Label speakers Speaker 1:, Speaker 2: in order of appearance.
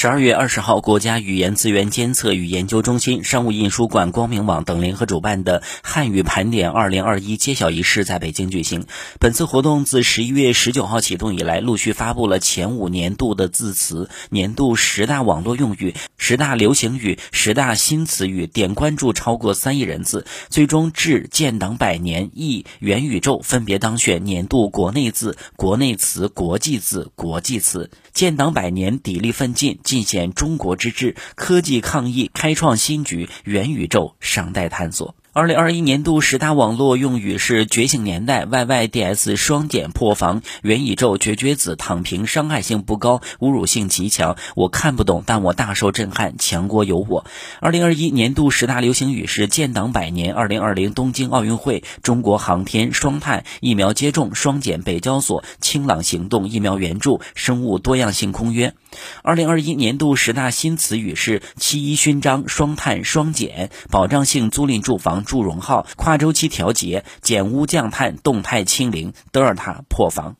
Speaker 1: 十二月二十号，国家语言资源监测与研究中心、商务印书馆、光明网等联合主办的汉语盘点二零二一揭晓仪式在北京举行。本次活动自十一月十九号启动以来，陆续发布了前五年度的字词、年度十大网络用语、十大流行语、十大新词语，点关注超过三亿人次。最终，致建党百年、亿元宇宙分别当选年度国内字、国内词、国际字、国际词。建党百年，砥砺奋进。尽显中国之志，科技抗疫，开创新局，元宇宙尚待探索。二零二一年度十大网络用语是“觉醒年代 ”“YYDS 双减破防”“元宇宙”“绝绝子”“躺平”“伤害性不高，侮辱性极强”“我看不懂，但我大受震撼”“强国有我”。二零二一年度十大流行语是“建党百年”“二零二零东京奥运会”“中国航天”“双碳”“疫苗接种”“双减”“北交所”“清朗行动”“疫苗援助”“生物多样性公约”。二零二一年度十大新词语是“七一勋章”“双碳”“双减”“保障性租赁住房”。祝融号跨周期调节、减污降碳、动态清零、德尔塔破防。